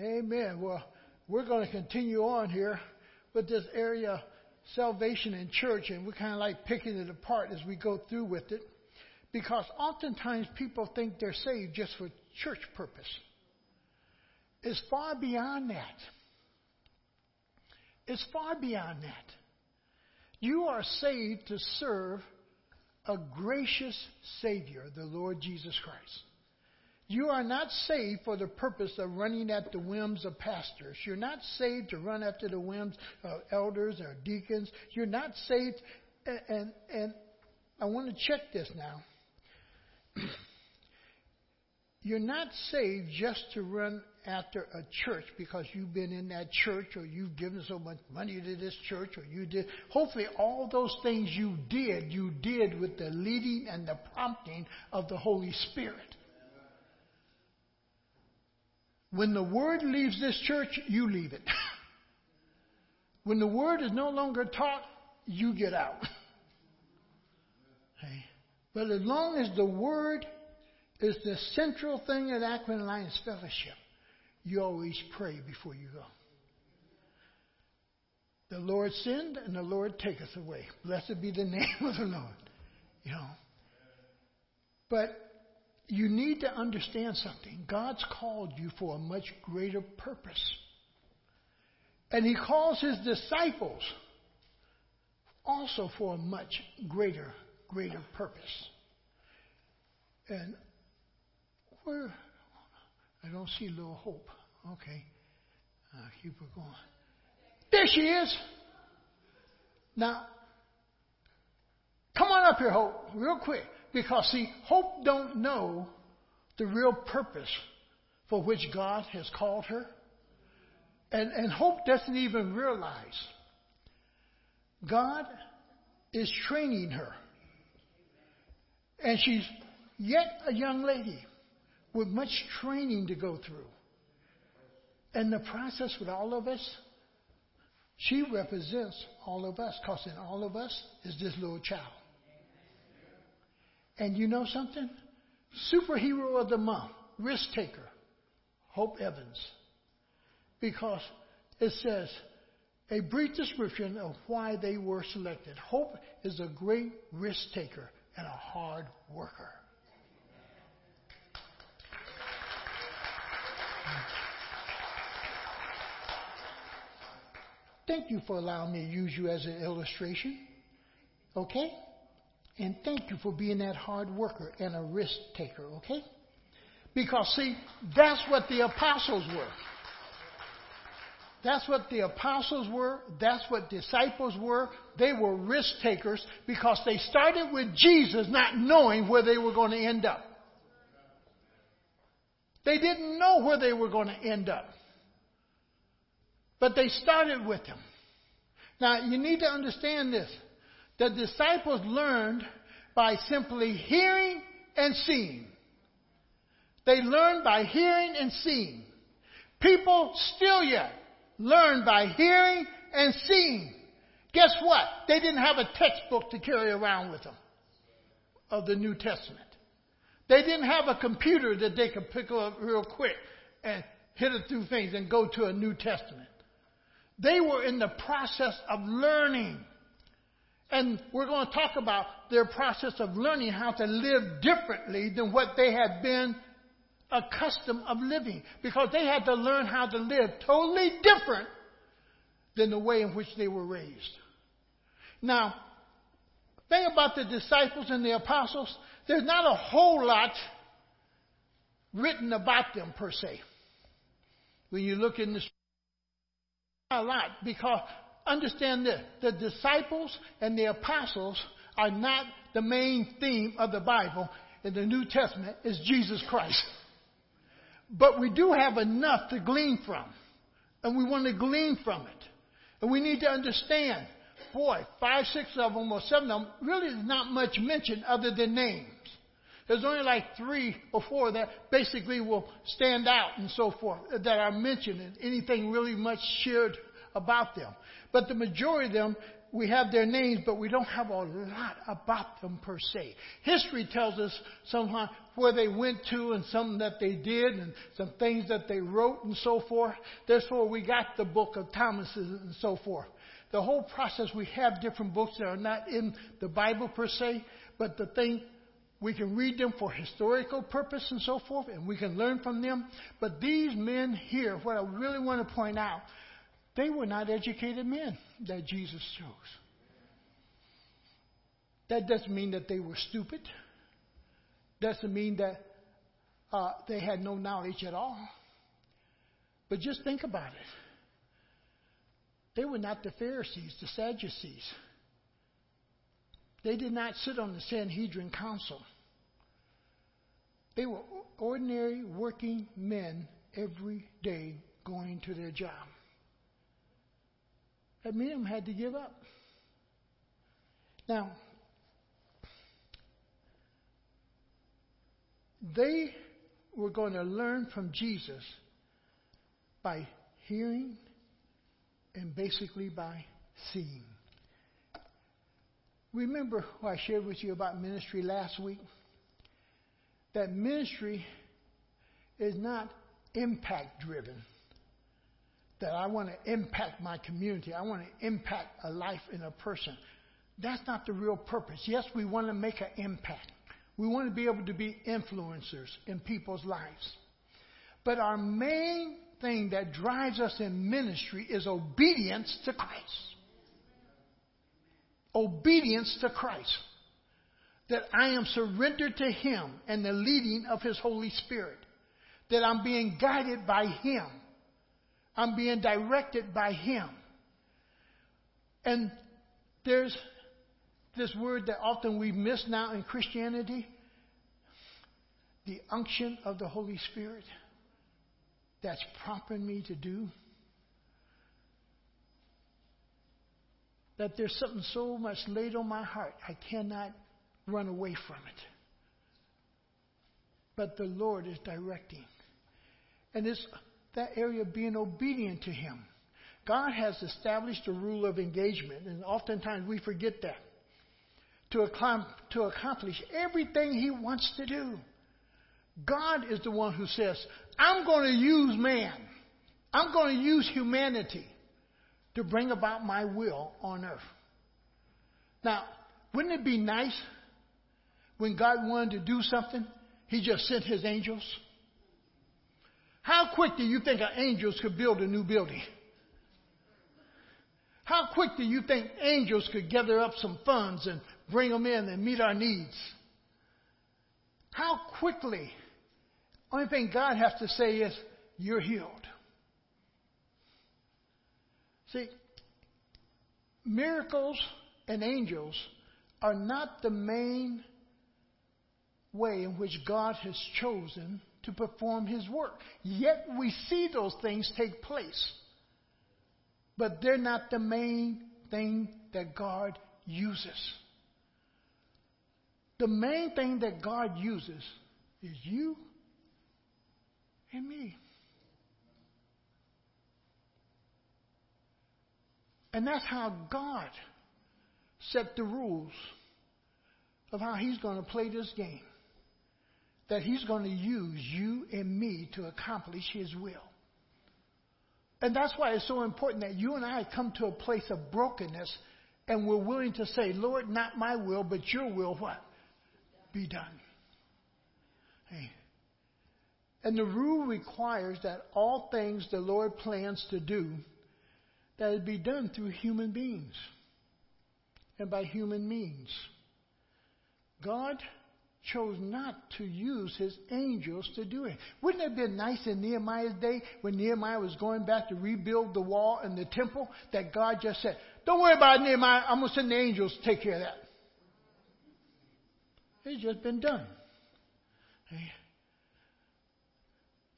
Amen. Well, we're going to continue on here with this area salvation in church, and we're kind of like picking it apart as we go through with it. Because oftentimes people think they're saved just for church purpose. It's far beyond that. It's far beyond that. You are saved to serve a gracious Savior, the Lord Jesus Christ. You are not saved for the purpose of running at the whims of pastors. You're not saved to run after the whims of elders or deacons. You're not saved, and, and, and I want to check this now. You're not saved just to run after a church because you've been in that church or you've given so much money to this church or you did. Hopefully, all those things you did, you did with the leading and the prompting of the Holy Spirit. When the word leaves this church, you leave it. when the word is no longer taught, you get out. Okay. But as long as the word is the central thing at Akron Alliance Fellowship. You always pray before you go. The Lord send and the Lord taketh away. Blessed be the name of the Lord. You know. But you need to understand something. God's called you for a much greater purpose. And He calls His disciples also for a much greater, greater purpose. And where? I don't see little hope. Okay. Uh, keep her going. There she is. Now, come on up here, Hope, real quick. Because, see, Hope don't know the real purpose for which God has called her. And, and Hope doesn't even realize God is training her. And she's yet a young lady with much training to go through. And the process with all of us, she represents all of us, because in all of us is this little child. And you know something? Superhero of the month, risk taker, Hope Evans. Because it says, a brief description of why they were selected. Hope is a great risk taker and a hard worker. Thank you for allowing me to use you as an illustration. Okay? And thank you for being that hard worker and a risk taker, okay? Because, see, that's what the apostles were. That's what the apostles were. That's what disciples were. They were risk takers because they started with Jesus not knowing where they were going to end up. They didn't know where they were going to end up. But they started with him. Now, you need to understand this. The disciples learned by simply hearing and seeing. They learned by hearing and seeing. People still yet learn by hearing and seeing. Guess what? They didn't have a textbook to carry around with them of the New Testament. They didn't have a computer that they could pick up real quick and hit it through things and go to a New Testament. They were in the process of learning. And we're going to talk about their process of learning how to live differently than what they had been accustomed of living. Because they had to learn how to live totally different than the way in which they were raised. Now, thing about the disciples and the apostles, there's not a whole lot written about them per se. When you look in the a lot because understand this the disciples and the apostles are not the main theme of the Bible in the New Testament is Jesus Christ. But we do have enough to glean from. And we want to glean from it. And we need to understand, boy, five, six of them or seven of them really is not much mentioned other than names. There's only like three or four that basically will stand out and so forth that are mentioned and anything really much shared about them. But the majority of them we have their names, but we don't have a lot about them per se. History tells us somehow where they went to and something that they did and some things that they wrote and so forth. Therefore, we got the book of Thomas and so forth. The whole process, we have different books that are not in the Bible per se, but the thing, we can read them for historical purpose and so forth, and we can learn from them. But these men here, what I really want to point out, they were not educated men that Jesus chose. That doesn't mean that they were stupid. Doesn't mean that uh, they had no knowledge at all. But just think about it. They were not the Pharisees, the Sadducees. They did not sit on the Sanhedrin Council. They were ordinary working men every day going to their job. That them had to give up. Now, they were going to learn from Jesus by hearing and basically by seeing. Remember what I shared with you about ministry last week? That ministry is not impact driven. That I want to impact my community, I want to impact a life in a person. That's not the real purpose. Yes, we want to make an impact. We want to be able to be influencers in people's lives. But our main thing that drives us in ministry is obedience to Christ. Obedience to Christ. That I am surrendered to Him and the leading of His Holy Spirit. That I'm being guided by Him. I'm being directed by Him. And there's this word that often we miss now in Christianity the unction of the Holy Spirit that's prompting me to do. That there's something so much laid on my heart, I cannot run away from it. But the Lord is directing. And it's that area of being obedient to Him. God has established a rule of engagement, and oftentimes we forget that. To, to accomplish everything He wants to do. God is the one who says, I'm going to use man. I'm going to use humanity to bring about my will on earth. Now, wouldn't it be nice when God wanted to do something, He just sent His angels? How quick do you think our angels could build a new building? How quick do you think angels could gather up some funds and bring them in and meet our needs? How quickly only thing God has to say is, You're healed. See, miracles and angels are not the main way in which God has chosen to perform His work. Yet we see those things take place. But they're not the main thing that God uses. The main thing that God uses is you and me. And that's how God set the rules of how He's going to play this game. That He's going to use you and me to accomplish His will. And that's why it's so important that you and I come to a place of brokenness and we're willing to say, Lord, not my will, but your will, what? Be done. Hey, and the rule requires that all things the Lord plans to do, that it be done through human beings and by human means. God chose not to use his angels to do it. Wouldn't it have been nice in Nehemiah's day when Nehemiah was going back to rebuild the wall and the temple that God just said, Don't worry about Nehemiah, I'm going to send the angels to take care of that. It's just been done.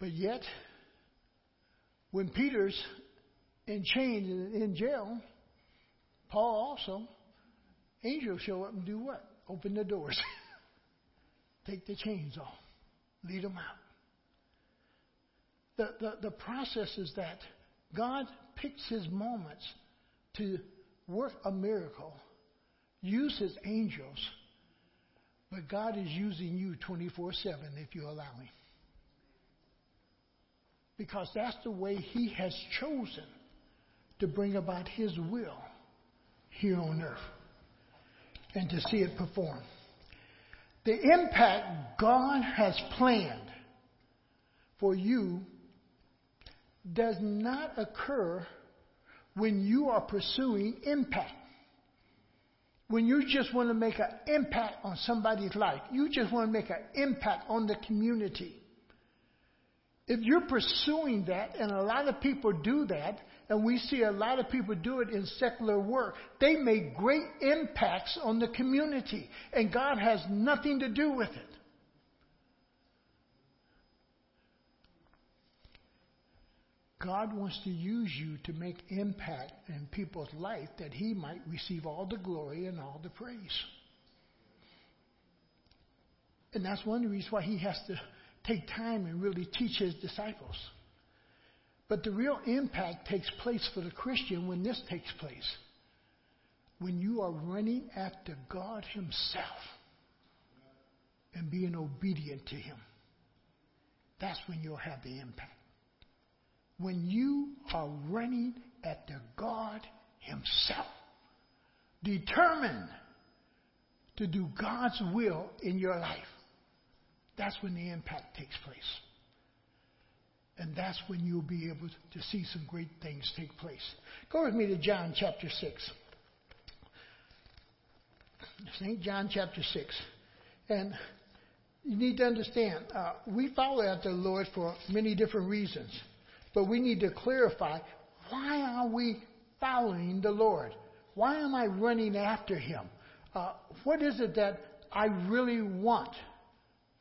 But yet, when Peter's in chains in jail, Paul also, angels show up and do what? Open the doors, take the chains off, lead them out. The, the, the process is that God picks his moments to work a miracle, use his angels, but God is using you 24 7 if you allow him. Because that's the way he has chosen to bring about his will here on earth and to see it perform. The impact God has planned for you does not occur when you are pursuing impact. When you just want to make an impact on somebody's life, you just want to make an impact on the community. If you're pursuing that, and a lot of people do that, and we see a lot of people do it in secular work, they make great impacts on the community, and God has nothing to do with it. God wants to use you to make impact in people's life that he might receive all the glory and all the praise. And that's one of the reasons why he has to take time and really teach his disciples. But the real impact takes place for the Christian when this takes place. When you are running after God Himself and being obedient to Him. That's when you'll have the impact when you are running after God Himself, determined to do God's will in your life. That's when the impact takes place. And that's when you'll be able to see some great things take place. Go with me to John chapter 6. St. John chapter 6. And you need to understand, uh, we follow after the Lord for many different reasons. But we need to clarify why are we following the Lord? Why am I running after Him? Uh, what is it that I really want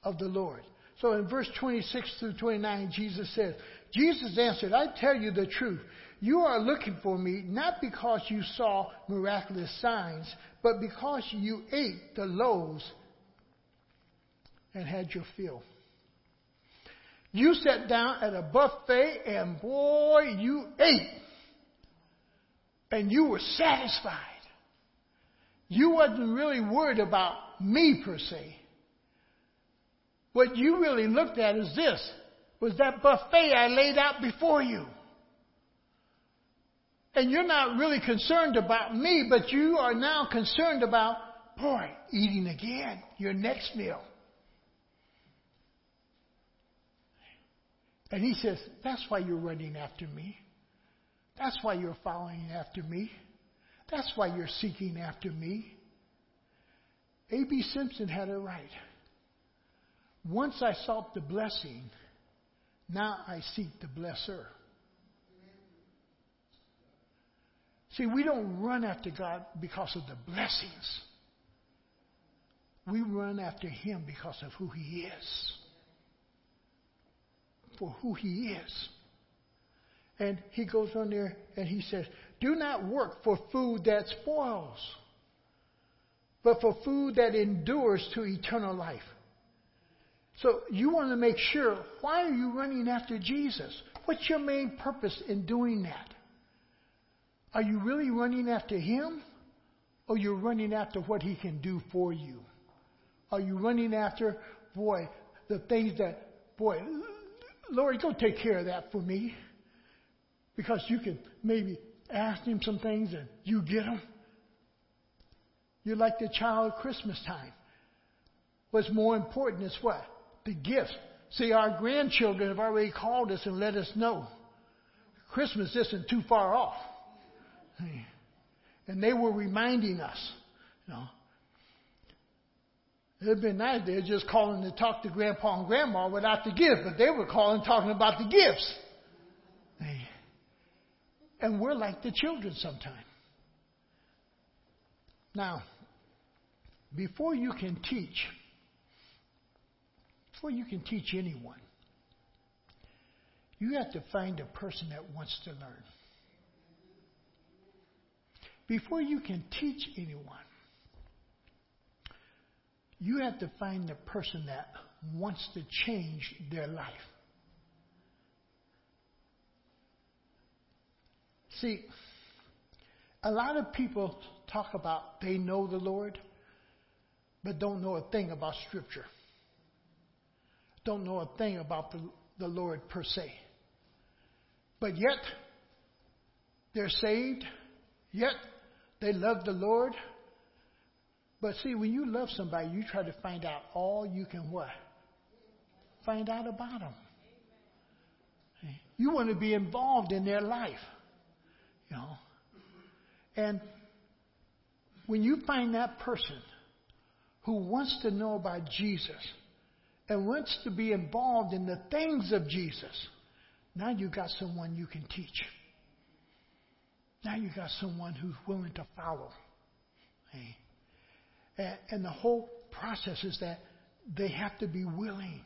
of the Lord? So in verse 26 through 29, Jesus says, Jesus answered, I tell you the truth. You are looking for me not because you saw miraculous signs, but because you ate the loaves and had your fill. You sat down at a buffet and boy, you ate. And you were satisfied. You wasn't really worried about me per se. What you really looked at is this was that buffet I laid out before you. And you're not really concerned about me, but you are now concerned about, boy, eating again, your next meal. And he says, That's why you're running after me. That's why you're following after me. That's why you're seeking after me. A.B. Simpson had it right. Once I sought the blessing, now I seek the blesser. See, we don't run after God because of the blessings. We run after Him because of who He is for who he is. And he goes on there and he says, Do not work for food that spoils, but for food that endures to eternal life. So you want to make sure why are you running after Jesus? What's your main purpose in doing that? Are you really running after him? Or you're running after what he can do for you? Are you running after, boy, the things that, boy, Lord, go take care of that for me. Because you can maybe ask him some things and you get them. You're like the child at Christmas time. What's more important is what? The gifts. See, our grandchildren have already called us and let us know Christmas isn't too far off. And they were reminding us, you know, It'd been nice. They're just calling to talk to grandpa and grandma without the gift, but they were calling talking about the gifts. And we're like the children sometimes. Now, before you can teach, before you can teach anyone, you have to find a person that wants to learn. Before you can teach anyone, you have to find the person that wants to change their life. See, a lot of people talk about they know the Lord, but don't know a thing about Scripture. Don't know a thing about the, the Lord per se. But yet, they're saved, yet they love the Lord. But see, when you love somebody, you try to find out all you can what? Find out about them. You want to be involved in their life. You know. And when you find that person who wants to know about Jesus and wants to be involved in the things of Jesus, now you got someone you can teach. Now you got someone who's willing to follow. Hey. And, and the whole process is that they have to be willing.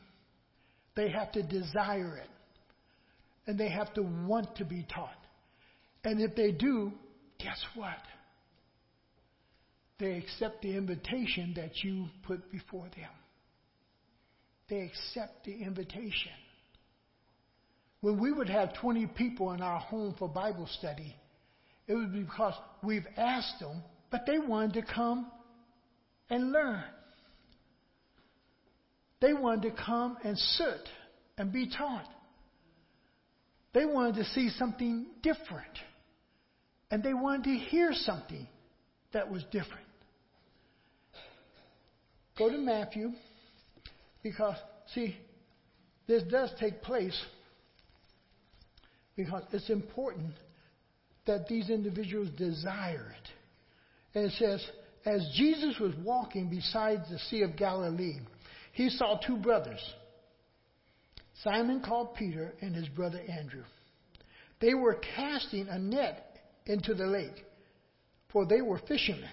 They have to desire it. And they have to want to be taught. And if they do, guess what? They accept the invitation that you put before them. They accept the invitation. When we would have 20 people in our home for Bible study, it was because we've asked them, but they wanted to come and learn. They wanted to come and sit and be taught. They wanted to see something different. And they wanted to hear something that was different. Go to Matthew because, see, this does take place because it's important that these individuals desire it. And it says, as Jesus was walking beside the Sea of Galilee, he saw two brothers, Simon called Peter and his brother Andrew. They were casting a net into the lake, for they were fishermen.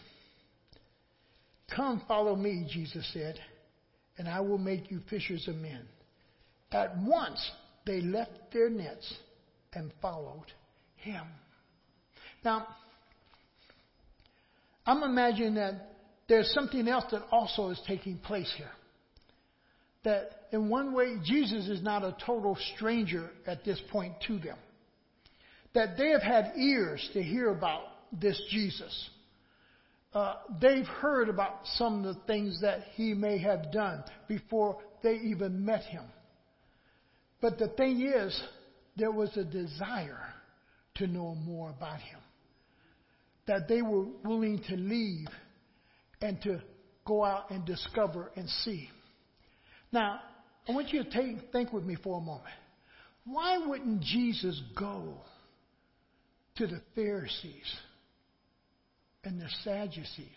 Come, follow me, Jesus said, and I will make you fishers of men. At once they left their nets and followed him. Now, I'm imagining that there's something else that also is taking place here. That in one way, Jesus is not a total stranger at this point to them. That they have had ears to hear about this Jesus. Uh, they've heard about some of the things that he may have done before they even met him. But the thing is, there was a desire to know more about him that they were willing to leave and to go out and discover and see. Now, I want you to take, think with me for a moment. Why wouldn't Jesus go to the Pharisees and the Sadducees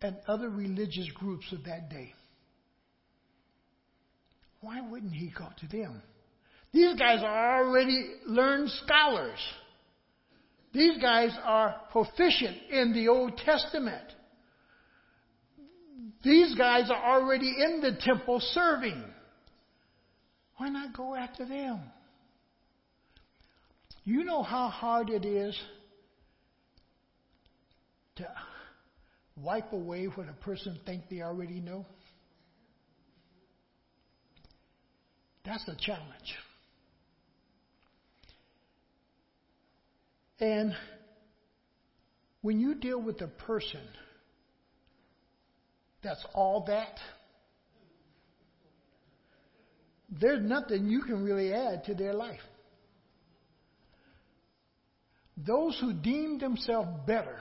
and other religious groups of that day? Why wouldn't he go to them? These guys are already learned scholars. These guys are proficient in the Old Testament. These guys are already in the temple serving. Why not go after them? You know how hard it is to wipe away what a person thinks they already know? That's a challenge. And when you deal with a person that's all that, there's nothing you can really add to their life. Those who deemed themselves better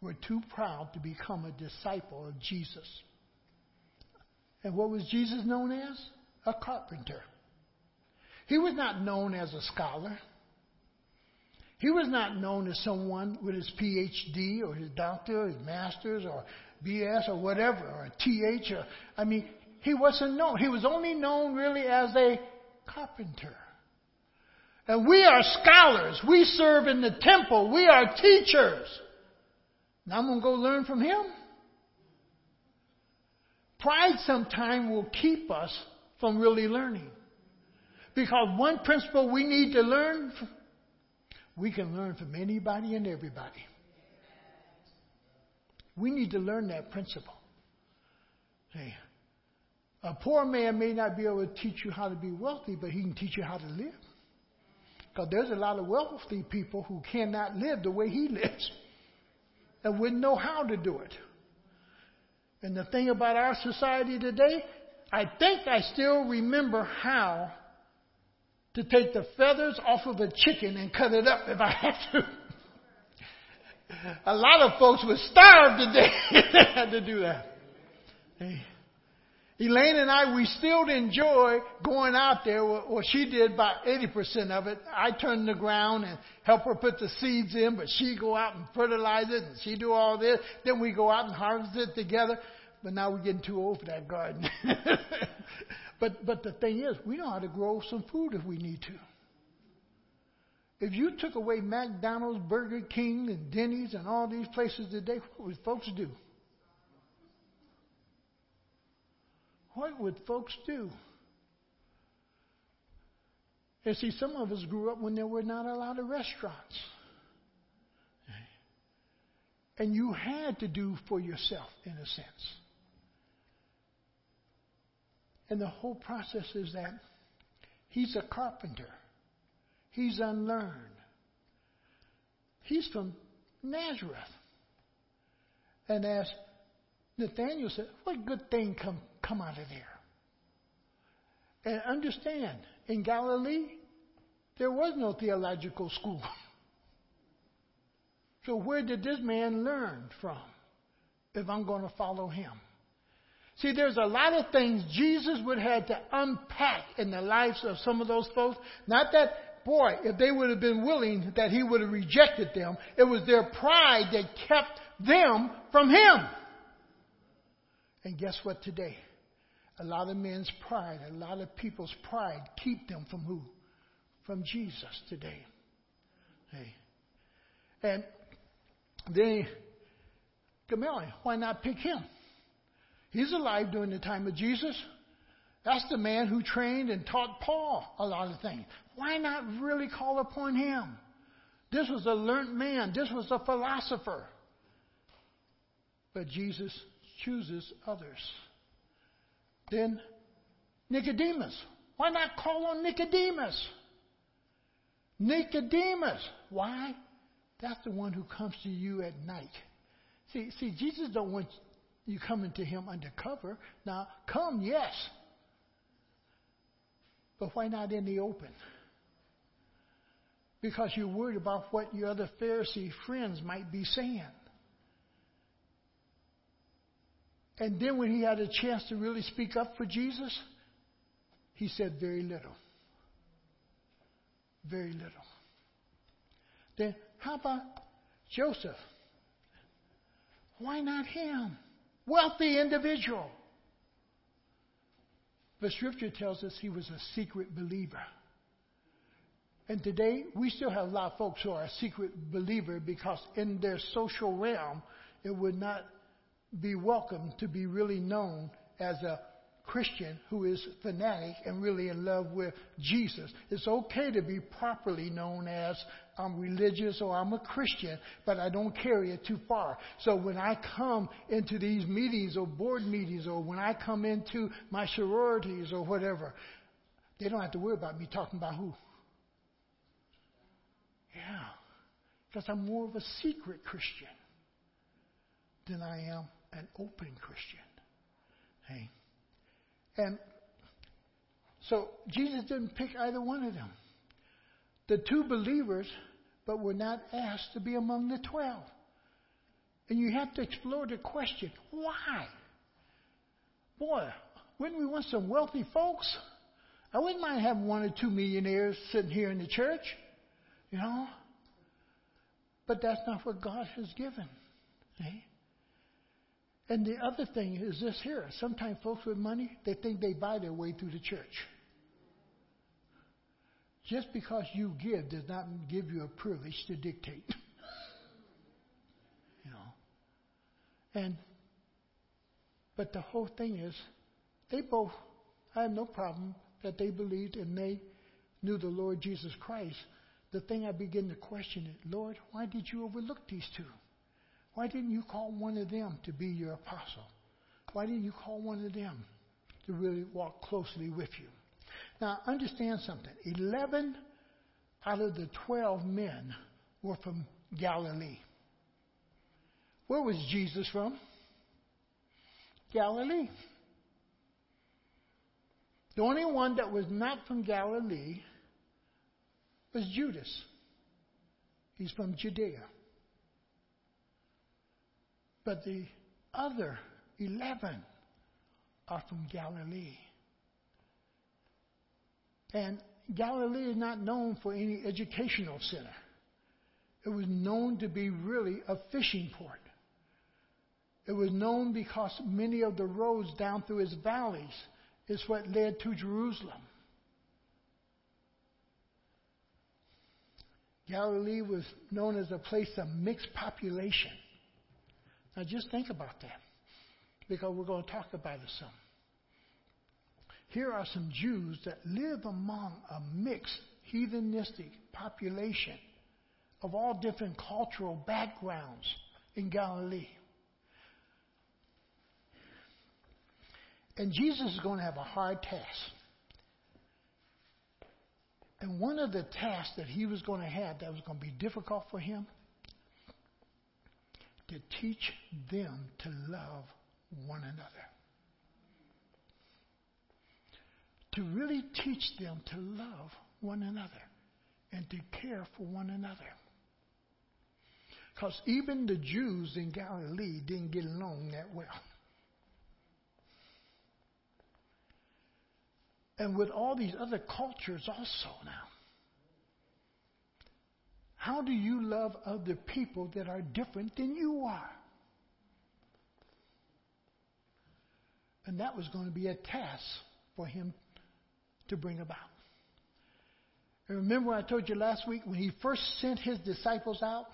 were too proud to become a disciple of Jesus. And what was Jesus known as? A carpenter. He was not known as a scholar. He was not known as someone with his PhD or his doctor, or his master's or BS or whatever, or a TH. Or, I mean, he wasn't known. He was only known really as a carpenter. And we are scholars. We serve in the temple. We are teachers. Now I'm going to go learn from him. Pride sometimes will keep us from really learning. Because one principle we need to learn we can learn from anybody and everybody. We need to learn that principle. See, a poor man may not be able to teach you how to be wealthy, but he can teach you how to live. Because there's a lot of wealthy people who cannot live the way he lives and wouldn't know how to do it. And the thing about our society today, I think I still remember how to take the feathers off of a chicken and cut it up if I had to. a lot of folks would starve today if they had to do that. Hey. Elaine and I, we still enjoy going out there. Well, she did about 80% of it. I turn the ground and help her put the seeds in, but she go out and fertilize it and she do all this. Then we go out and harvest it together. But now we're getting too old for that garden. but, but the thing is, we know how to grow some food if we need to. If you took away McDonald's, Burger King, and Denny's and all these places today, what would folks do? What would folks do? And see, some of us grew up when there were not a lot of restaurants. And you had to do for yourself, in a sense. And the whole process is that he's a carpenter. He's unlearned. He's from Nazareth. And as Nathaniel said, what good thing come, come out of there? And understand, in Galilee, there was no theological school. so where did this man learn from if I'm going to follow him? See, there's a lot of things Jesus would have had to unpack in the lives of some of those folks. Not that boy, if they would have been willing, that he would have rejected them. It was their pride that kept them from him. And guess what today? A lot of men's pride, a lot of people's pride keep them from who? From Jesus today. Hey. And then Gamaliel, why not pick him? He's alive during the time of Jesus. That's the man who trained and taught Paul a lot of things. Why not really call upon him? This was a learned man. This was a philosopher. But Jesus chooses others. Then Nicodemus. Why not call on Nicodemus? Nicodemus. Why? That's the one who comes to you at night. See, see, Jesus don't want you coming to him undercover. Now, come, yes. But why not in the open? Because you're worried about what your other Pharisee friends might be saying. And then when he had a chance to really speak up for Jesus, he said very little. Very little. Then how about Joseph? Why not him? Wealthy individual. The scripture tells us he was a secret believer. And today, we still have a lot of folks who are a secret believer because in their social realm, it would not be welcome to be really known as a Christian who is fanatic and really in love with Jesus. It's okay to be properly known as I'm religious or I'm a Christian, but I don't carry it too far. So when I come into these meetings or board meetings or when I come into my sororities or whatever, they don't have to worry about me talking about who. Yeah, because I'm more of a secret Christian than I am an open Christian. Hey. And so Jesus didn't pick either one of them. The two believers, but were not asked to be among the twelve. And you have to explore the question why? Boy, wouldn't we want some wealthy folks? I wouldn't mind having one or two millionaires sitting here in the church, you know. But that's not what God has given. See? And the other thing is this here. Sometimes folks with money, they think they buy their way through the church. Just because you give does not give you a privilege to dictate. you know. And but the whole thing is they both I have no problem that they believed and they knew the Lord Jesus Christ. The thing I begin to question is, Lord, why did you overlook these two? Why didn't you call one of them to be your apostle? Why didn't you call one of them to really walk closely with you? Now, understand something. Eleven out of the 12 men were from Galilee. Where was Jesus from? Galilee. The only one that was not from Galilee was Judas. He's from Judea. But the other 11 are from Galilee. And Galilee is not known for any educational center. It was known to be really a fishing port. It was known because many of the roads down through its valleys is what led to Jerusalem. Galilee was known as a place of mixed population. Now just think about that because we're going to talk about it some. Here are some Jews that live among a mixed heathenistic population of all different cultural backgrounds in Galilee. And Jesus is going to have a hard task. And one of the tasks that he was going to have that was going to be difficult for him to teach them to love one another. To really teach them to love one another and to care for one another. Because even the Jews in Galilee didn't get along that well. And with all these other cultures also now. How do you love other people that are different than you are? And that was going to be a task for him to bring about. And remember, I told you last week when he first sent his disciples out,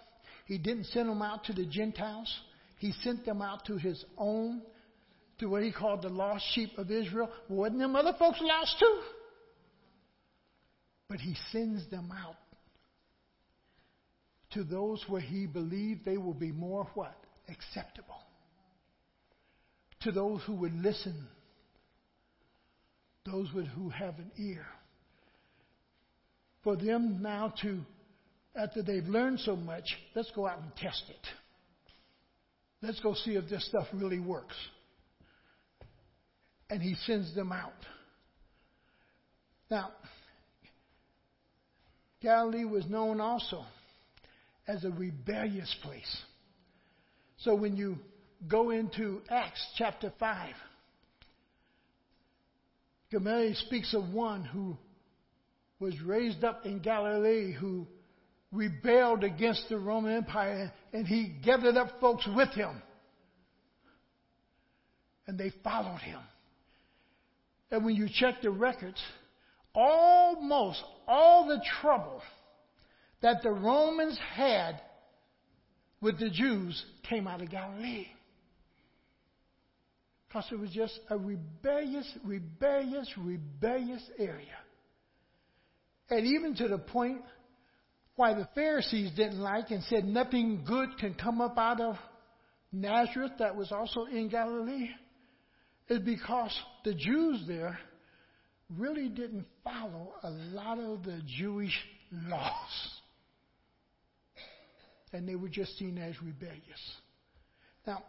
he didn't send them out to the Gentiles, he sent them out to his own, to what he called the lost sheep of Israel. Wasn't them other folks lost too? But he sends them out to those where he believed they will be more what? Acceptable. To those who would listen. Those who have an ear. For them now to, after they've learned so much, let's go out and test it. Let's go see if this stuff really works. And he sends them out. Now, Galilee was known also as a rebellious place. So when you go into Acts chapter 5, Gamaliel speaks of one who was raised up in Galilee who rebelled against the Roman Empire and he gathered up folks with him. And they followed him. And when you check the records, almost all the trouble that the Romans had with the Jews came out of Galilee. Because it was just a rebellious, rebellious, rebellious area. And even to the point why the Pharisees didn't like and said nothing good can come up out of Nazareth, that was also in Galilee, is because the Jews there really didn't follow a lot of the Jewish laws and they were just seen as rebellious. Now,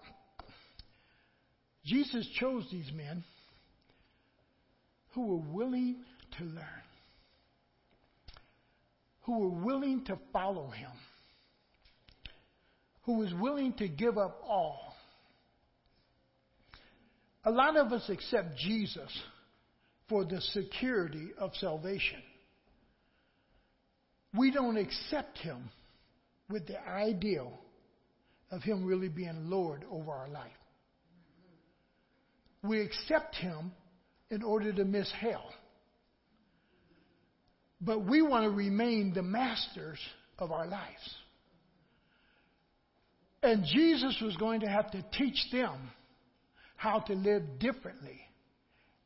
Jesus chose these men who were willing to learn, who were willing to follow him, who was willing to give up all. A lot of us accept Jesus for the security of salvation. We don't accept him with the ideal of Him really being Lord over our life. We accept Him in order to miss hell. But we want to remain the masters of our lives. And Jesus was going to have to teach them how to live differently.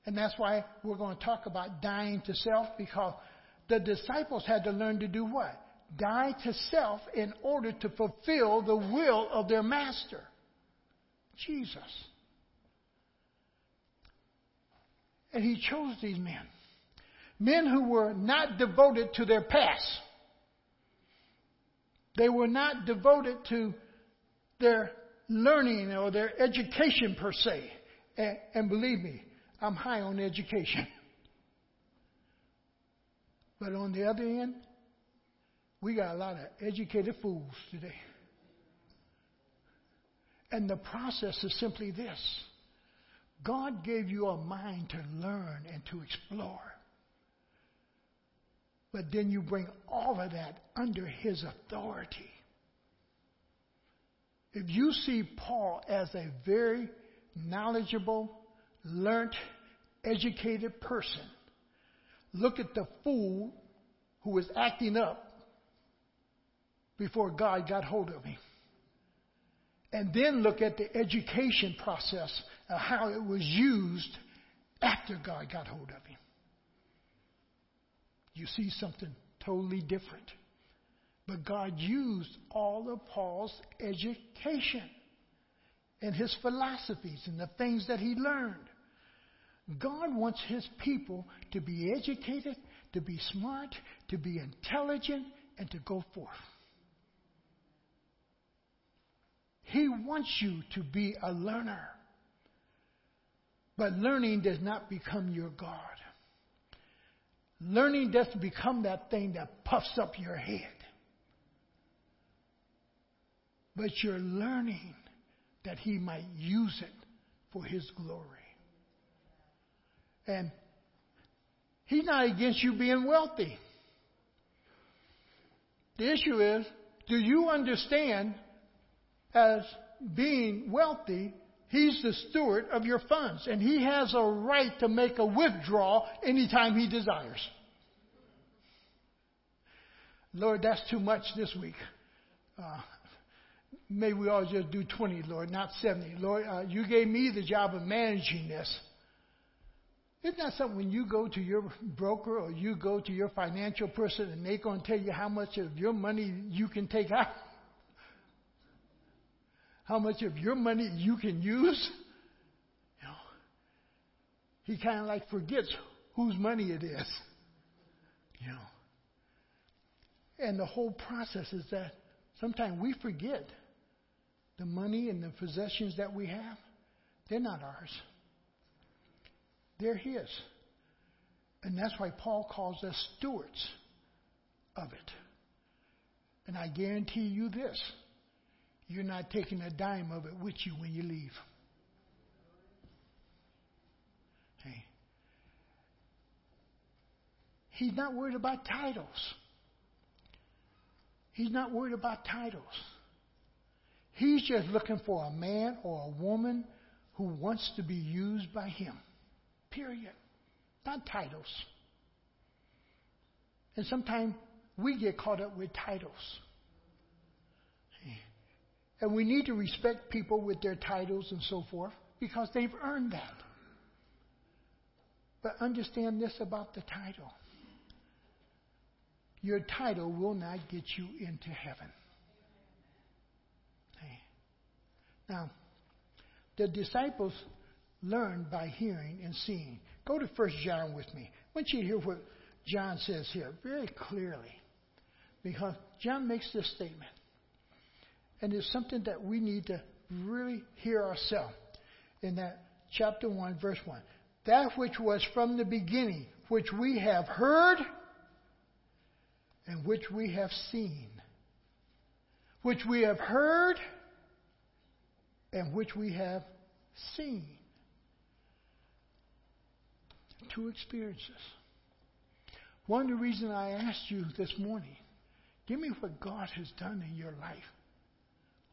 And that's why we're going to talk about dying to self because the disciples had to learn to do what? Die to self in order to fulfill the will of their master, Jesus. And he chose these men. Men who were not devoted to their past. They were not devoted to their learning or their education per se. And, and believe me, I'm high on education. But on the other end, we got a lot of educated fools today. And the process is simply this God gave you a mind to learn and to explore. But then you bring all of that under His authority. If you see Paul as a very knowledgeable, learned, educated person, look at the fool who is acting up before God got hold of him. And then look at the education process how it was used after God got hold of him. You see something totally different. But God used all of Paul's education and his philosophies and the things that he learned. God wants his people to be educated, to be smart, to be intelligent, and to go forth. He wants you to be a learner. But learning does not become your God. Learning doesn't become that thing that puffs up your head. But you're learning that He might use it for His glory. And He's not against you being wealthy. The issue is do you understand as being wealthy, he's the steward of your funds, and he has a right to make a withdrawal anytime he desires. Lord, that's too much this week. Uh, may we all just do 20, Lord, not 70. Lord, uh, you gave me the job of managing this. Isn't that something when you go to your broker or you go to your financial person and they're going to tell you how much of your money you can take out? How much of your money you can use. You know, he kind of like forgets whose money it is. You know. And the whole process is that sometimes we forget the money and the possessions that we have, they're not ours. They're His. And that's why Paul calls us stewards of it. And I guarantee you this you're not taking a dime of it with you when you leave. Hey. He's not worried about titles. He's not worried about titles. He's just looking for a man or a woman who wants to be used by him. Period. Not titles. And sometimes we get caught up with titles. And we need to respect people with their titles and so forth because they've earned that. But understand this about the title your title will not get you into heaven. Now, the disciples learned by hearing and seeing. Go to 1 John with me. I want you to hear what John says here very clearly. Because John makes this statement. And it's something that we need to really hear ourselves in that chapter 1, verse 1. That which was from the beginning, which we have heard and which we have seen. Which we have heard and which we have seen. Two experiences. One of the reasons I asked you this morning, give me what God has done in your life.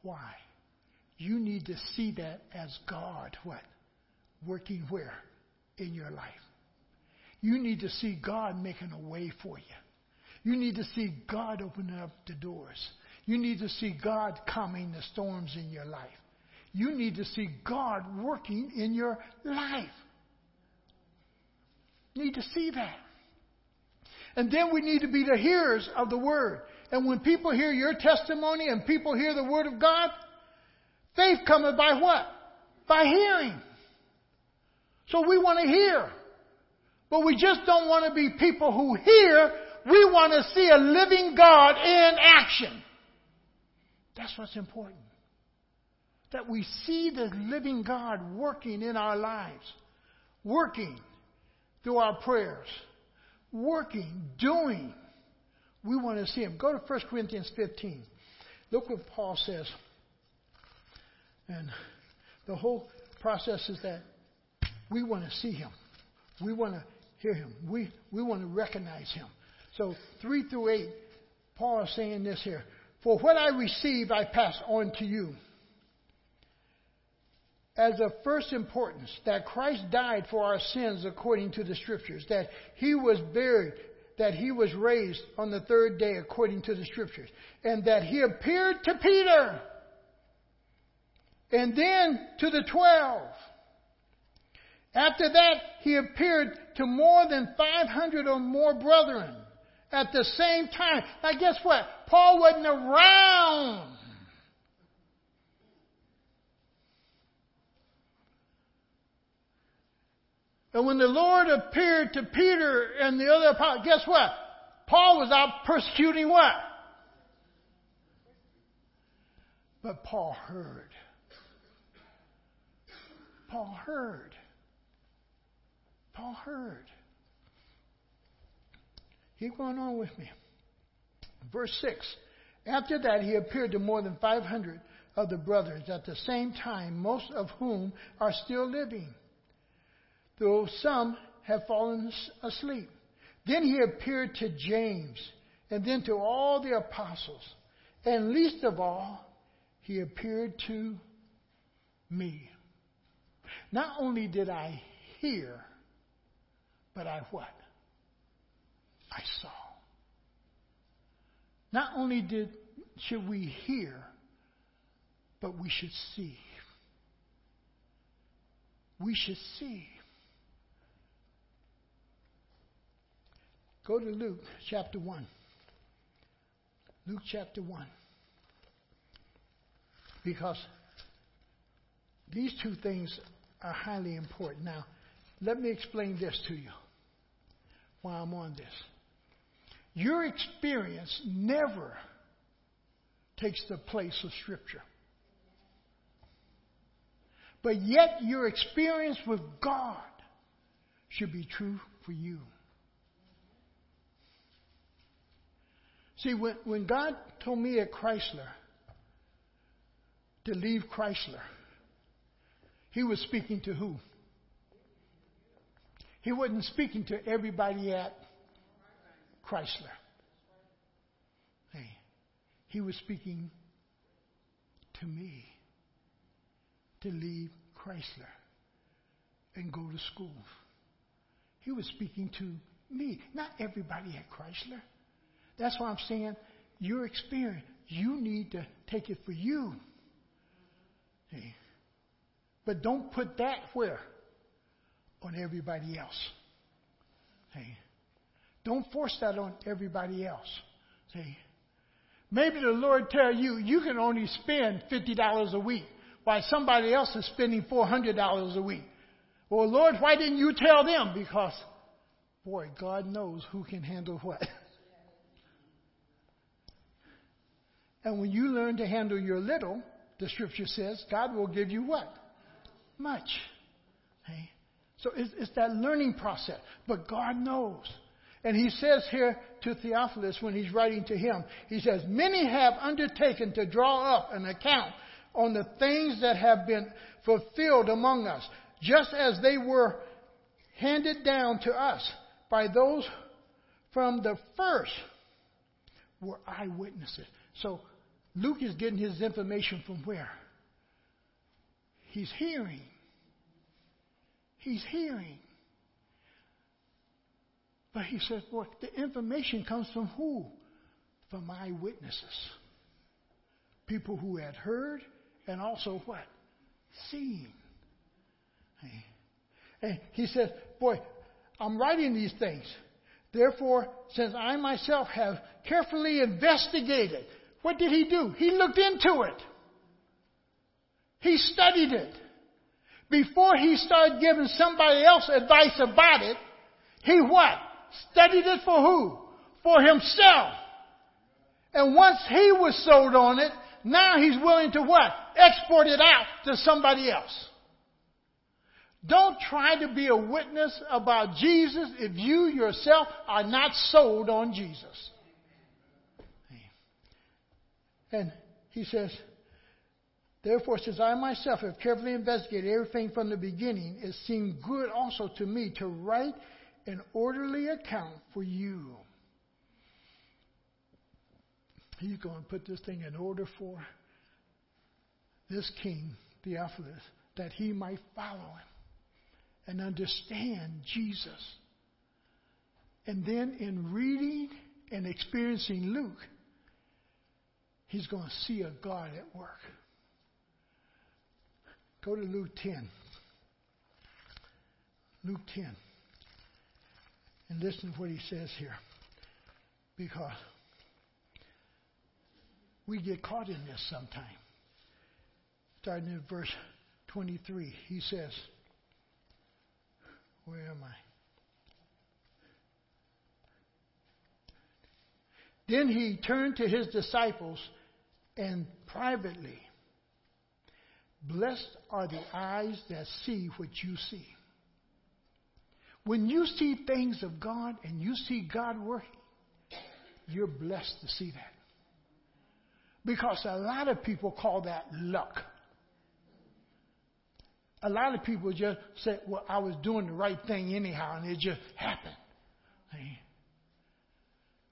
Why? You need to see that as God, what? Working where? In your life. You need to see God making a way for you. You need to see God opening up the doors. You need to see God calming the storms in your life. You need to see God working in your life. You need to see that. And then we need to be the hearers of the word. And when people hear your testimony and people hear the Word of God, faith cometh by what? By hearing. So we want to hear. But we just don't want to be people who hear. We want to see a living God in action. That's what's important. That we see the living God working in our lives, working through our prayers, working, doing. We want to see Him. Go to 1 Corinthians 15. Look what Paul says. And the whole process is that we want to see Him. We want to hear Him. We, we want to recognize Him. So 3 through 8, Paul is saying this here. For what I received, I pass on to you. As of first importance, that Christ died for our sins according to the Scriptures, that He was buried, that He was raised on the third day according to the Scriptures, and that He appeared to Peter, and then to the twelve. After that, He appeared to more than 500 or more brethren at the same time. Now, guess what? Paul wasn't around. And when the Lord appeared to Peter and the other apostles, guess what? Paul was out persecuting what? But Paul heard. Paul heard. Paul heard. Keep going on with me. Verse 6. After that, he appeared to more than 500 of the brothers at the same time, most of whom are still living, though some have fallen asleep. Then he appeared to James, and then to all the apostles. And least of all, he appeared to me. Not only did I hear, but I what? I saw. Not only did should we hear, but we should see. We should see. Go to Luke chapter 1. Luke chapter 1. Because these two things are highly important. Now, let me explain this to you while I'm on this. Your experience never takes the place of Scripture. But yet, your experience with God should be true for you. See, when, when God told me at Chrysler to leave Chrysler, He was speaking to who? He wasn't speaking to everybody at Chrysler. Hey, he was speaking to me to leave Chrysler and go to school. He was speaking to me, not everybody at Chrysler. That's why I'm saying your experience, you need to take it for you. Hey. But don't put that where? On everybody else. Hey. Don't force that on everybody else. See? Maybe the Lord tell you you can only spend fifty dollars a week, while somebody else is spending four hundred dollars a week. Well, Lord, why didn't you tell them? Because, boy, God knows who can handle what. and when you learn to handle your little, the Scripture says, God will give you what? Much. Okay? So it's, it's that learning process. But God knows. And he says here to Theophilus when he's writing to him, he says, Many have undertaken to draw up an account on the things that have been fulfilled among us, just as they were handed down to us by those from the first were eyewitnesses. So Luke is getting his information from where? He's hearing. He's hearing. But he says, boy, the information comes from who? From eyewitnesses. People who had heard and also what? Seen. And he says, boy, I'm writing these things. Therefore, since I myself have carefully investigated, what did he do? He looked into it. He studied it. Before he started giving somebody else advice about it, he what? Studied it for who? For himself. And once he was sold on it, Now he's willing to what? Export it out to somebody else. Don't try to be a witness about Jesus if you yourself are not sold on Jesus. And he says, Therefore, since I myself have carefully investigated everything from the beginning, it seemed good also to me to write an orderly account for you. He's going to put this thing in order for this king, Theophilus, that he might follow him and understand Jesus. And then in reading and experiencing Luke, he's going to see a God at work. Go to Luke 10. Luke 10. And listen to what he says here. Because we get caught in this sometime. Starting in verse 23, he says, Where am I? Then he turned to his disciples and privately, Blessed are the eyes that see what you see. When you see things of God and you see God working, you're blessed to see that. Because a lot of people call that luck. A lot of people just say, well, I was doing the right thing anyhow, and it just happened.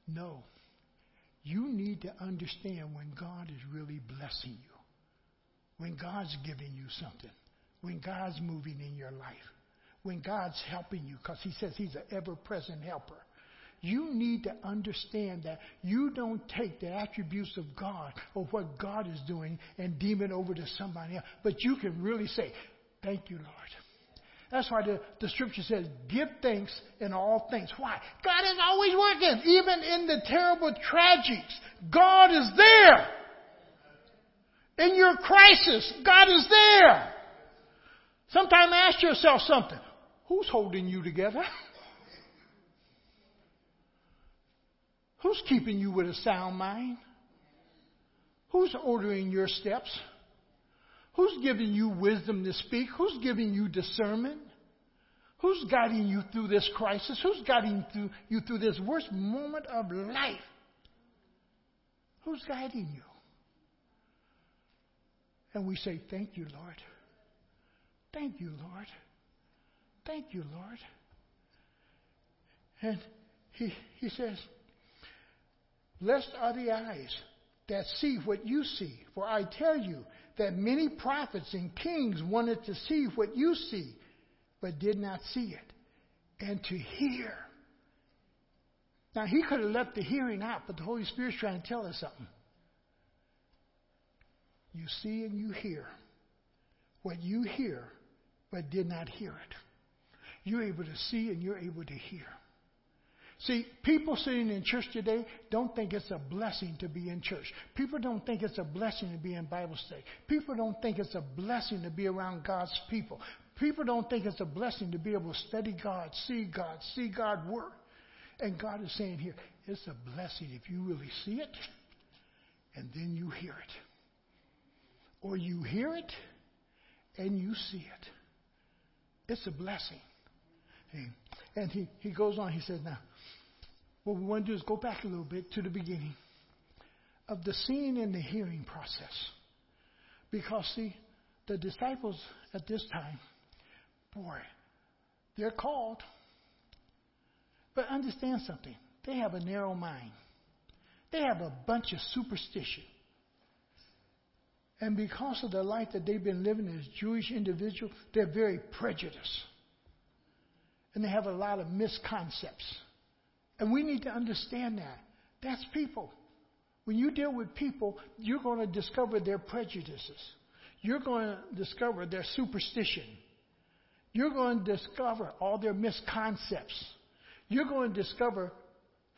No. You need to understand when God is really blessing you, when God's giving you something, when God's moving in your life when God's helping you because He says He's an ever present helper. You need to understand that you don't take the attributes of God or what God is doing and deem it over to somebody else, but you can really say, Thank you, Lord. That's why the, the scripture says, give thanks in all things. Why? God is always working. Even in the terrible tragedies, God is there. In your crisis, God is there. Sometimes ask yourself something. Who's holding you together? Who's keeping you with a sound mind? Who's ordering your steps? Who's giving you wisdom to speak? Who's giving you discernment? Who's guiding you through this crisis? Who's guiding through you through this worst moment of life? Who's guiding you? And we say, Thank you, Lord. Thank you, Lord. Thank you, Lord. And he, he says, Blessed are the eyes that see what you see. For I tell you that many prophets and kings wanted to see what you see, but did not see it, and to hear. Now, he could have left the hearing out, but the Holy Spirit's trying to tell us something. You see and you hear what you hear, but did not hear it. You're able to see and you're able to hear. See, people sitting in church today don't think it's a blessing to be in church. People don't think it's a blessing to be in Bible study. People don't think it's a blessing to be around God's people. People don't think it's a blessing to be able to study God, see God, see God work. And God is saying here, it's a blessing if you really see it and then you hear it. Or you hear it and you see it. It's a blessing. And he, he goes on, he says, Now, what we want to do is go back a little bit to the beginning of the seeing and the hearing process. Because, see, the disciples at this time, boy, they're called. But understand something. They have a narrow mind. They have a bunch of superstition. And because of the life that they've been living as Jewish individuals, they're very prejudiced and they have a lot of misconcepts. And we need to understand that. That's people. When you deal with people, you're going to discover their prejudices. You're going to discover their superstition. You're going to discover all their misconcepts. You're going to discover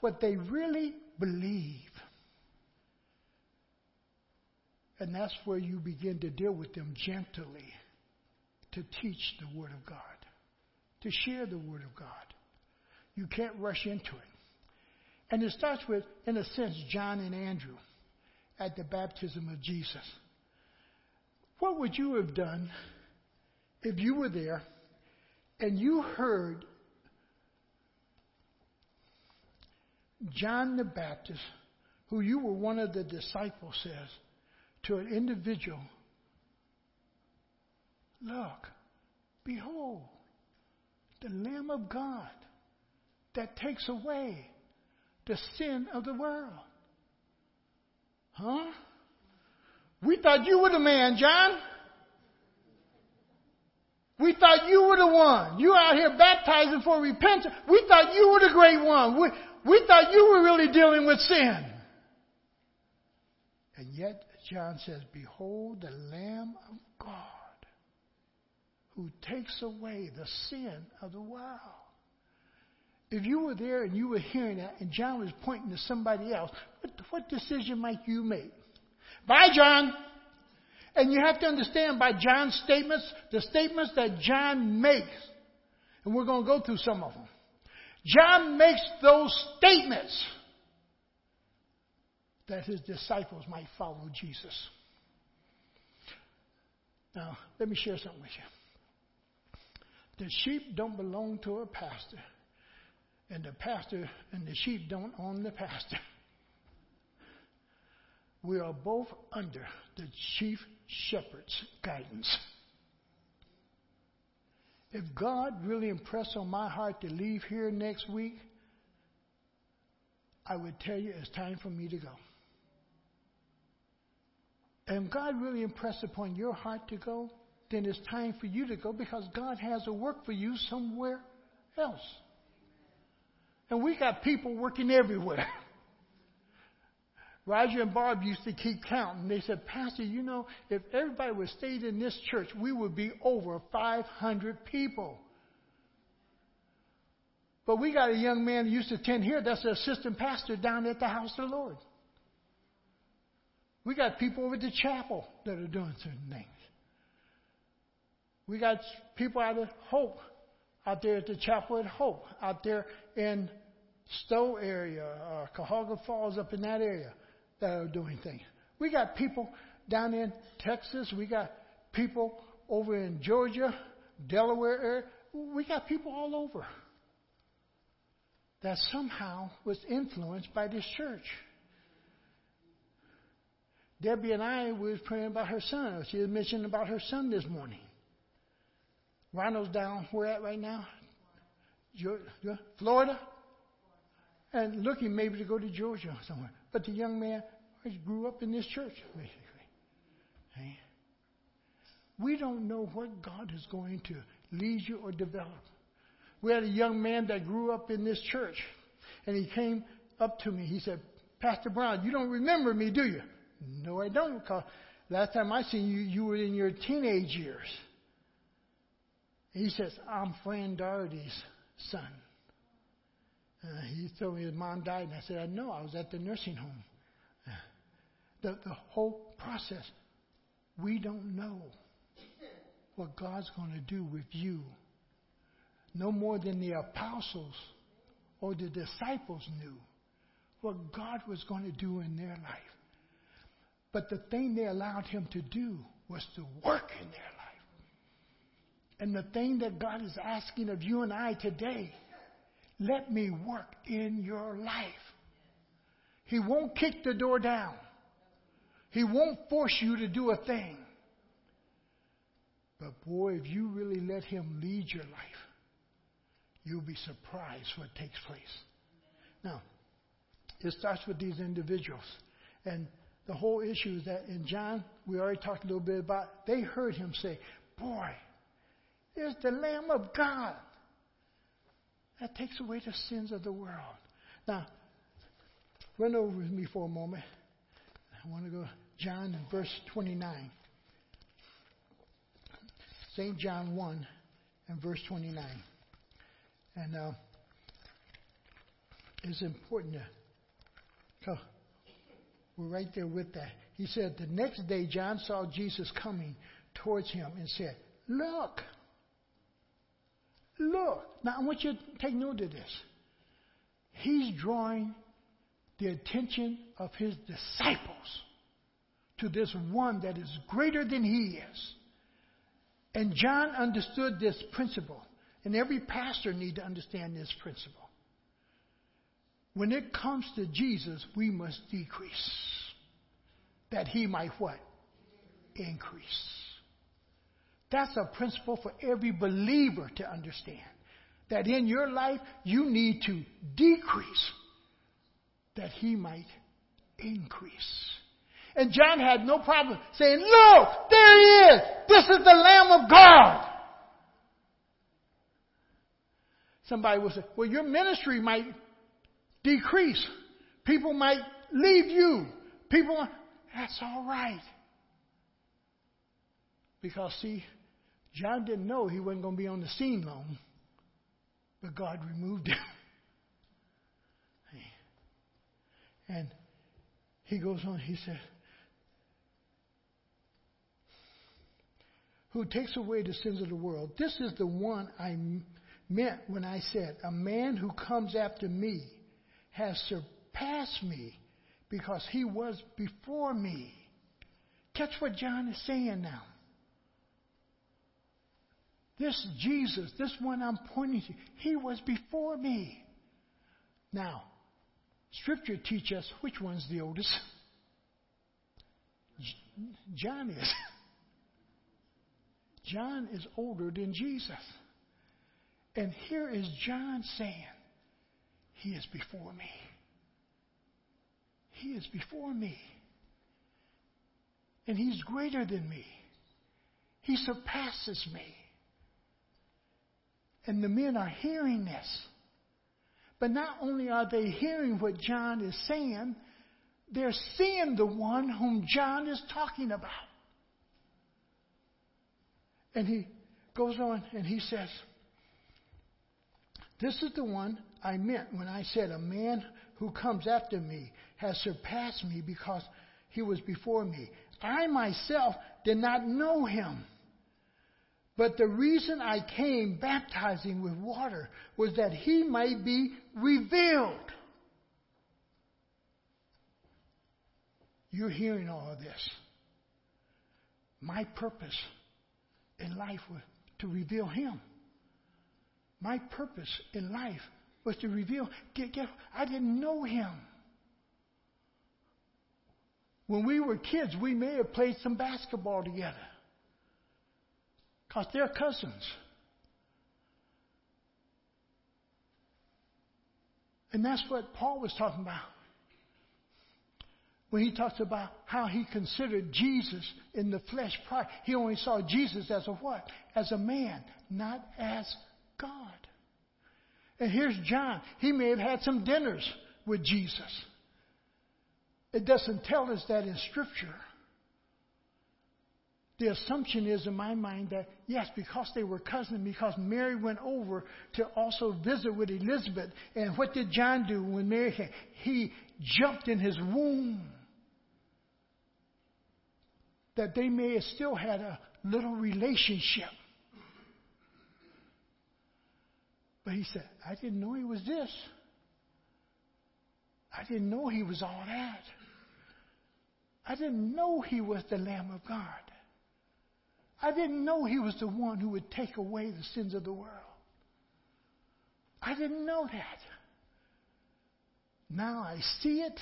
what they really believe. And that's where you begin to deal with them gently to teach the Word of God to share the Word of God. You can't rush into it. And it starts with, in a sense, John and Andrew. at the baptism of Jesus. What would you have done if you were there and you heard John the Baptist, who you were one of the disciples, says to an individual, Look, behold, the Lamb of God that takes away the sin of the world. Huh? We thought you were the man, John. We thought you were the one. You out here baptizing for repentance. We thought you were the great one. We, we thought you were really dealing with sin. And yet, John says, Behold the Lamb of God who takes away the sin of the world. If you were there and you were hearing that, and John was pointing to somebody else, what, what decision might you make? Bye, John. And you have to understand by John's statements, the statements that John makes, and we're going to go through some of them. John makes those statements that his disciples might follow Jesus. Now, let me share something with you. The sheep don't belong to a pastor, and the pastor and the sheep don't own the pastor. We are both under the chief shepherd's guidance. If God really impressed on my heart to leave here next week, I would tell you it's time for me to go. And if God really impressed upon your heart to go, then it's time for you to go because God has a work for you somewhere else. And we got people working everywhere. Roger and Barb used to keep counting. They said, Pastor, you know, if everybody would stay in this church, we would be over 500 people. But we got a young man who used to attend here that's the assistant pastor down at the house of the Lord. We got people over at the chapel that are doing certain things. We got people out of Hope, out there at the chapel at Hope, out there in Stow area, uh, Cuyahoga Falls up in that area that are doing things. We got people down in Texas. We got people over in Georgia, Delaware area. We got people all over that somehow was influenced by this church. Debbie and I was praying about her son. She was mentioning about her son this morning. Ronald's down where at right now? Florida? And looking maybe to go to Georgia or somewhere. But the young man grew up in this church, basically. We don't know what God is going to lead you or develop. We had a young man that grew up in this church, and he came up to me. He said, Pastor Brown, you don't remember me, do you? No, I don't, because last time I seen you, you were in your teenage years. He says, I'm Fran Doherty's son. Uh, he told me his mom died, and I said, I know. I was at the nursing home. Uh, the, the whole process, we don't know what God's going to do with you. No more than the apostles or the disciples knew what God was going to do in their life. But the thing they allowed him to do was to work in their life. And the thing that God is asking of you and I today let me work in your life. He won't kick the door down. He won't force you to do a thing. But boy, if you really let Him lead your life, you'll be surprised what takes place. Now, it starts with these individuals. And the whole issue is that in John, we already talked a little bit about, they heard him say, Boy, there's the Lamb of God that takes away the sins of the world. Now, run over with me for a moment. I want to go John verse 29. St. John 1 and verse 29. And uh, it's important to, we're right there with that. He said, The next day John saw Jesus coming towards him and said, Look, Look. Now, I want you to take note of this. He's drawing the attention of his disciples to this one that is greater than he is. And John understood this principle. And every pastor needs to understand this principle. When it comes to Jesus, we must decrease. That he might what? Increase. That's a principle for every believer to understand. That in your life, you need to decrease that he might increase. And John had no problem saying, Look, there he is. This is the Lamb of God. Somebody will say, Well, your ministry might decrease. People might leave you. People, that's all right. Because, see, John didn't know he wasn't going to be on the scene long, but God removed him. And he goes on, he said, Who takes away the sins of the world. This is the one I meant when I said, A man who comes after me has surpassed me because he was before me. Catch what John is saying now. This Jesus, this one I'm pointing to, he was before me. Now, Scripture teaches us which one's the oldest. John is. John is older than Jesus. And here is John saying, He is before me. He is before me. And He's greater than me. He surpasses me. And the men are hearing this. But not only are they hearing what John is saying, they're seeing the one whom John is talking about. And he goes on and he says, This is the one I meant when I said, A man who comes after me has surpassed me because he was before me. I myself did not know him. But the reason I came baptizing with water was that he might be revealed. You're hearing all of this. My purpose in life was to reveal him. My purpose in life was to reveal. Get, get, I didn't know him. When we were kids, we may have played some basketball together. They're cousins. And that's what Paul was talking about. When he talks about how he considered Jesus in the flesh prior, he only saw Jesus as a what? As a man, not as God. And here's John. He may have had some dinners with Jesus. It doesn't tell us that in Scripture the assumption is in my mind that, yes, because they were cousins, because Mary went over to also visit with Elizabeth. And what did John do when Mary came? He jumped in his womb. That they may have still had a little relationship. But he said, I didn't know he was this. I didn't know he was all that. I didn't know he was the Lamb of God. I didn't know he was the one who would take away the sins of the world. I didn't know that. Now I see it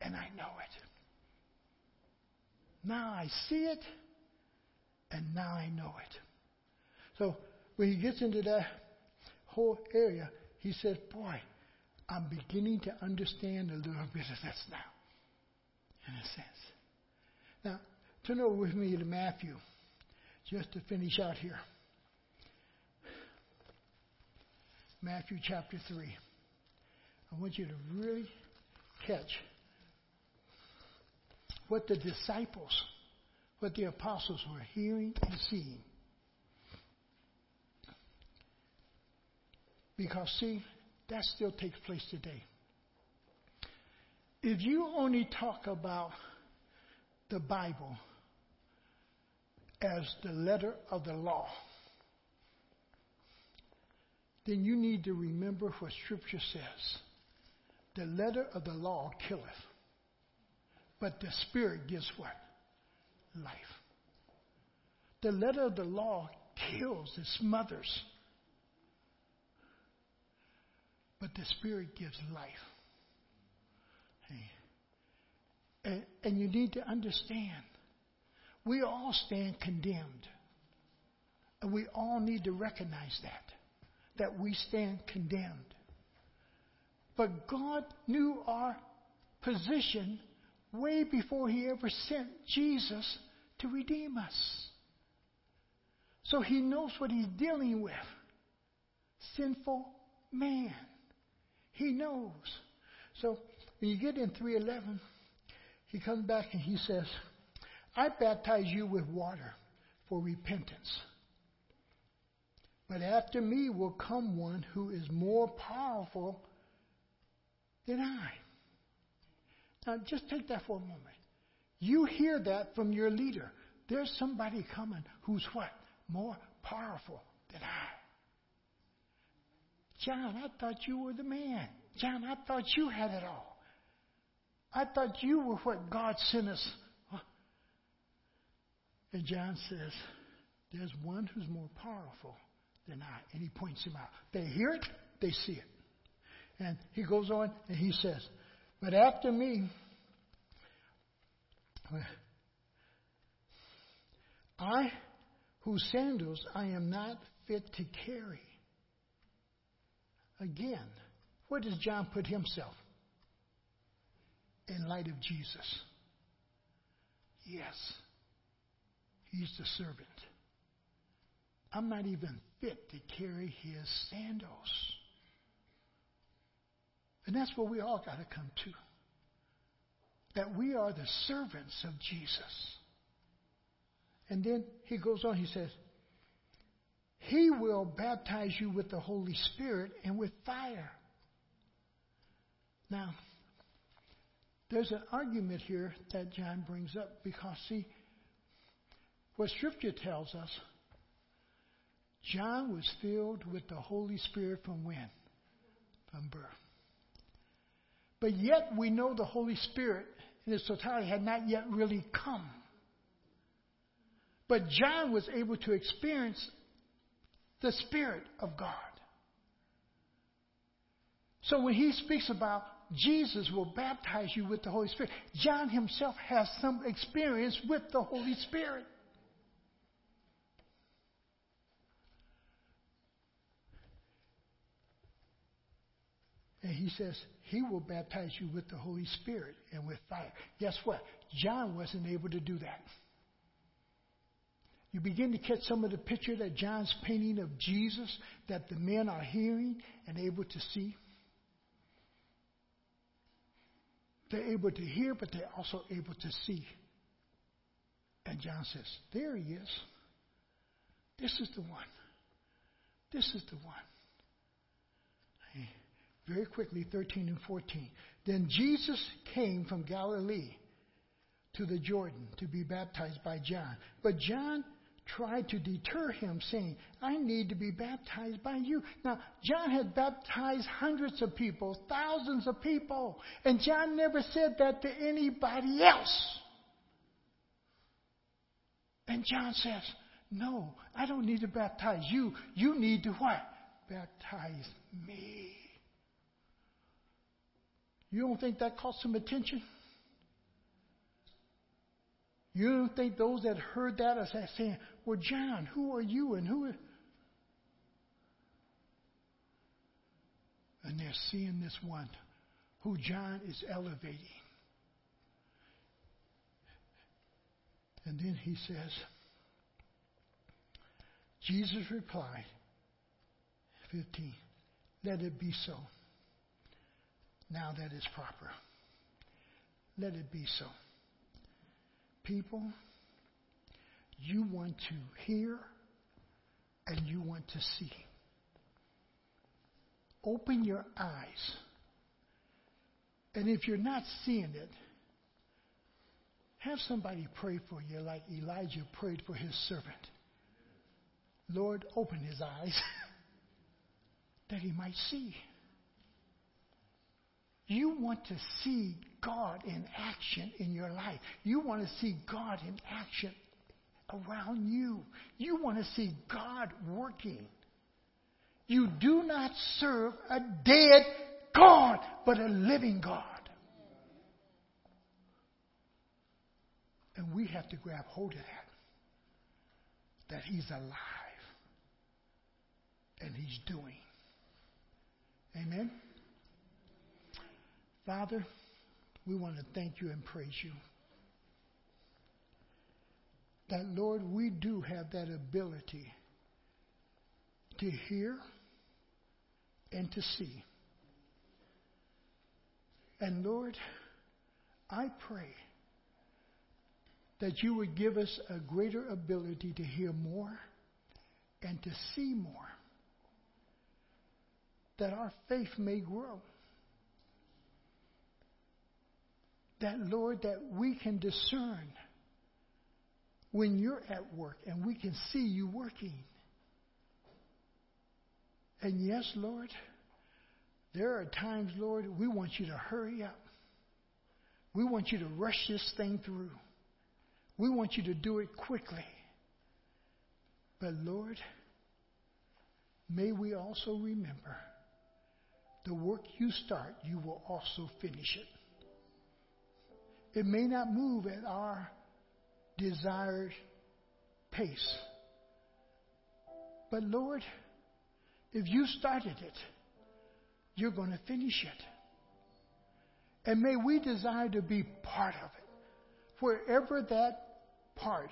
and I know it. Now I see it and now I know it. So when he gets into that whole area, he says, Boy, I'm beginning to understand a little bit of this now, in a sense. Now, Turn over with me to Matthew, just to finish out here. Matthew chapter 3. I want you to really catch what the disciples, what the apostles were hearing and seeing. Because, see, that still takes place today. If you only talk about the Bible as the letter of the law, then you need to remember what Scripture says. The letter of the law killeth, But the Spirit gives what? Life. The letter of the law kills, it smothers. But the Spirit gives life. Hey. And, and you need to understand, we all stand condemned. And we all need to recognize that, that we stand condemned. But God knew our position way before He ever sent Jesus to redeem us. So He knows what He's dealing with sinful man. He knows. So when you get in 311, he comes back and he says, I baptize you with water for repentance. But after me will come one who is more powerful than I. Now, just take that for a moment. You hear that from your leader. There's somebody coming who's what? More powerful than I. John, I thought you were the man. John, I thought you had it all. I thought you were what God sent us. And John says, There's one who's more powerful than I. And he points him out. They hear it, they see it. And he goes on and he says, But after me, I, whose sandals I am not fit to carry. Again, where does John put himself? In light of Jesus. Yes, he's the servant. I'm not even fit to carry his sandals. And that's where we all got to come to. That we are the servants of Jesus. And then he goes on, he says, He will baptize you with the Holy Spirit and with fire. Now, there's an argument here that John brings up because, see, what Scripture tells us, John was filled with the Holy Spirit from when? From birth. But yet we know the Holy Spirit in its totality had not yet really come. But John was able to experience the Spirit of God. So when he speaks about Jesus will baptize you with the Holy Spirit, John himself has some experience with the Holy Spirit. And he says, He will baptize you with the Holy Spirit and with fire. Guess what? John wasn't able to do that. You begin to catch some of the picture that John's painting of Jesus that the men are hearing and able to see. They're able to hear, but they're also able to see. And John says, There he is. This is the one. This is the one. Very quickly, 13 and 14. Then Jesus came from Galilee to the Jordan to be baptized by John. But John tried to deter him, saying, I need to be baptized by you. Now, John had baptized hundreds of people, thousands of people, and John never said that to anybody else. And John says, No, I don't need to baptize you. You need to what? Baptize me. You don't think that caught some attention? You don't think those that heard that are saying, Well, John, who are you and who. And they're seeing this one who John is elevating. And then he says, Jesus replied, 15, let it be so. Now that is proper. Let it be so. People, you want to hear and you want to see. Open your eyes. And if you're not seeing it, have somebody pray for you like Elijah prayed for his servant. Lord, open his eyes that he might see. You want to see God in action in your life. You want to see God in action around you. You want to see God working. You do not serve a dead God, but a living God. And we have to grab hold of that. That He's alive. And He's doing. Amen. Father, we want to thank you and praise you. That, Lord, we do have that ability to hear and to see. And Lord, I pray that you would give us a greater ability to hear more and to see more, that our faith may grow. That, Lord, that we can discern when you're at work and we can see you working. And yes, Lord, there are times, Lord, we want you to hurry up. We want you to rush this thing through. We want you to do it quickly. But Lord, may we also remember the work you start, you will also finish it. It may not move at our desired pace. But Lord, if you started it, you're going to finish it. And may we desire to be part of it. Wherever that part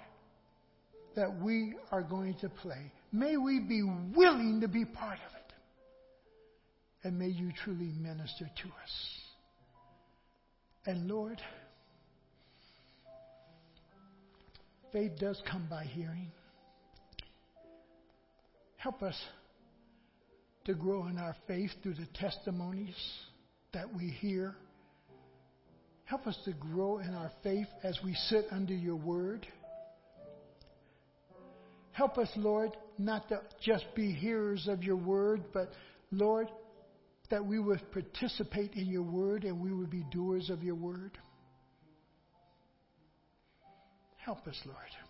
that we are going to play, may we be willing to be part of it. And may you truly minister to us. And Lord, faith does come by hearing. Help us to grow in our faith through the testimonies that we hear. Help us to grow in our faith as we sit under your word. Help us, Lord, not to just be hearers of your word, but, Lord, that we would participate in your word and we would be doers of your word. Help us, Lord.